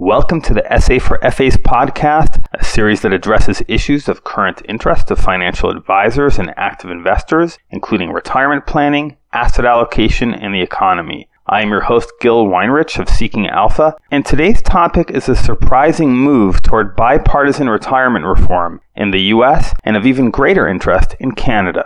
Welcome to the SA for FAs podcast, a series that addresses issues of current interest to financial advisors and active investors, including retirement planning, asset allocation, and the economy. I am your host, Gil Weinrich of Seeking Alpha, and today's topic is a surprising move toward bipartisan retirement reform in the US and of even greater interest in Canada.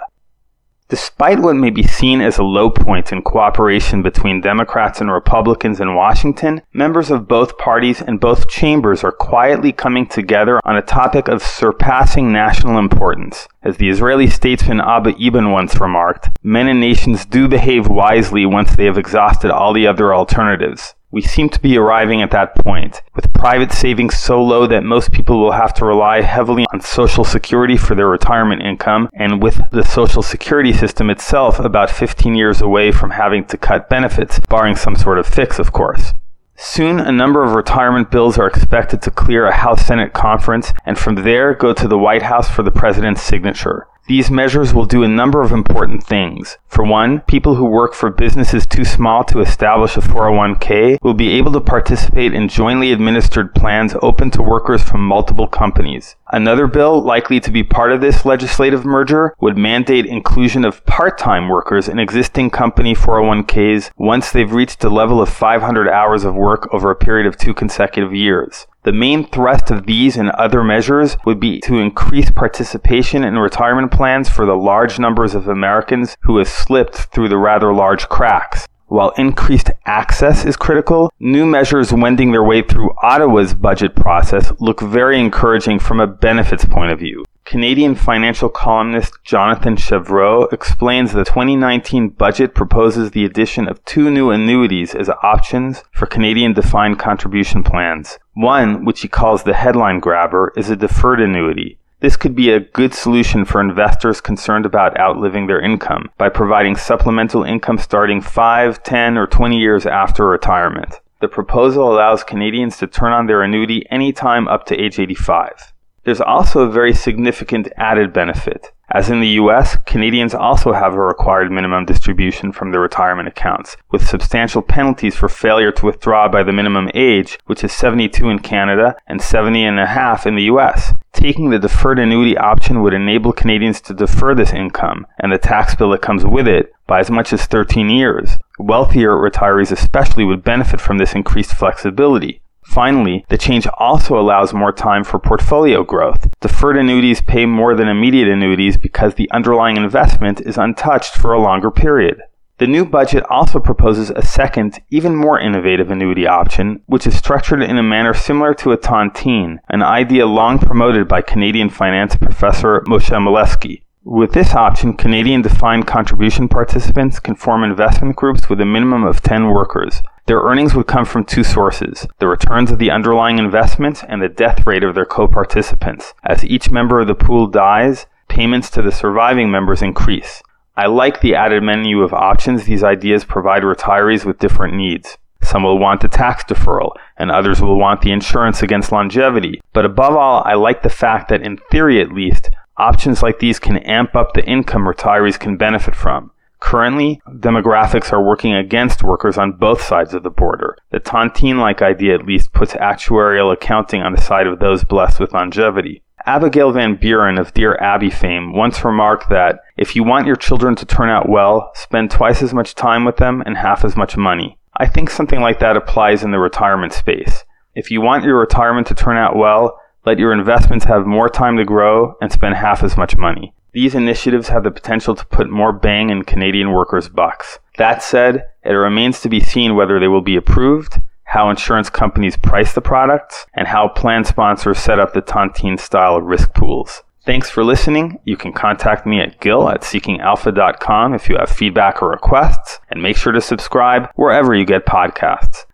Despite what may be seen as a low point in cooperation between Democrats and Republicans in Washington, members of both parties and both chambers are quietly coming together on a topic of surpassing national importance. As the Israeli statesman Abba Eban once remarked, men and nations do behave wisely once they have exhausted all the other alternatives. We seem to be arriving at that point, with private savings so low that most people will have to rely heavily on Social Security for their retirement income, and with the Social Security system itself about 15 years away from having to cut benefits, barring some sort of fix, of course. Soon, a number of retirement bills are expected to clear a House Senate conference and from there go to the White House for the president's signature. These measures will do a number of important things. For one, people who work for businesses too small to establish a 401k will be able to participate in jointly administered plans open to workers from multiple companies. Another bill likely to be part of this legislative merger would mandate inclusion of part-time workers in existing company 401ks once they've reached a level of 500 hours of work over a period of two consecutive years. The main thrust of these and other measures would be to increase participation in retirement plans for the large numbers of Americans who have slipped through the rather large cracks. While increased access is critical, new measures wending their way through Ottawa's budget process look very encouraging from a benefits point of view. Canadian financial columnist Jonathan Chevreau explains the 2019 budget proposes the addition of two new annuities as options for Canadian defined contribution plans. One, which he calls the headline grabber, is a deferred annuity. This could be a good solution for investors concerned about outliving their income by providing supplemental income starting 5, 10, or 20 years after retirement. The proposal allows Canadians to turn on their annuity anytime up to age 85. There's also a very significant added benefit. As in the US, Canadians also have a required minimum distribution from their retirement accounts, with substantial penalties for failure to withdraw by the minimum age, which is 72 in Canada and 70 and a half in the US. Taking the deferred annuity option would enable Canadians to defer this income and the tax bill that comes with it by as much as 13 years. Wealthier retirees especially would benefit from this increased flexibility. Finally, the change also allows more time for portfolio growth. Deferred annuities pay more than immediate annuities because the underlying investment is untouched for a longer period. The new budget also proposes a second, even more innovative annuity option, which is structured in a manner similar to a tontine, an idea long promoted by Canadian finance professor Moshe Milevsky. With this option, Canadian defined contribution participants can form investment groups with a minimum of 10 workers. Their earnings would come from two sources the returns of the underlying investment and the death rate of their co participants. As each member of the pool dies, payments to the surviving members increase. I like the added menu of options these ideas provide retirees with different needs. Some will want the tax deferral, and others will want the insurance against longevity. But above all, I like the fact that, in theory at least, Options like these can amp up the income retirees can benefit from. Currently, demographics are working against workers on both sides of the border. The tontine like idea at least puts actuarial accounting on the side of those blessed with longevity. Abigail Van Buren of Dear Abby fame once remarked that if you want your children to turn out well, spend twice as much time with them and half as much money. I think something like that applies in the retirement space. If you want your retirement to turn out well, let your investments have more time to grow and spend half as much money. These initiatives have the potential to put more bang in Canadian workers' bucks. That said, it remains to be seen whether they will be approved, how insurance companies price the products, and how plan sponsors set up the tontine style risk pools. Thanks for listening. You can contact me at gil at seekingalpha.com if you have feedback or requests, and make sure to subscribe wherever you get podcasts.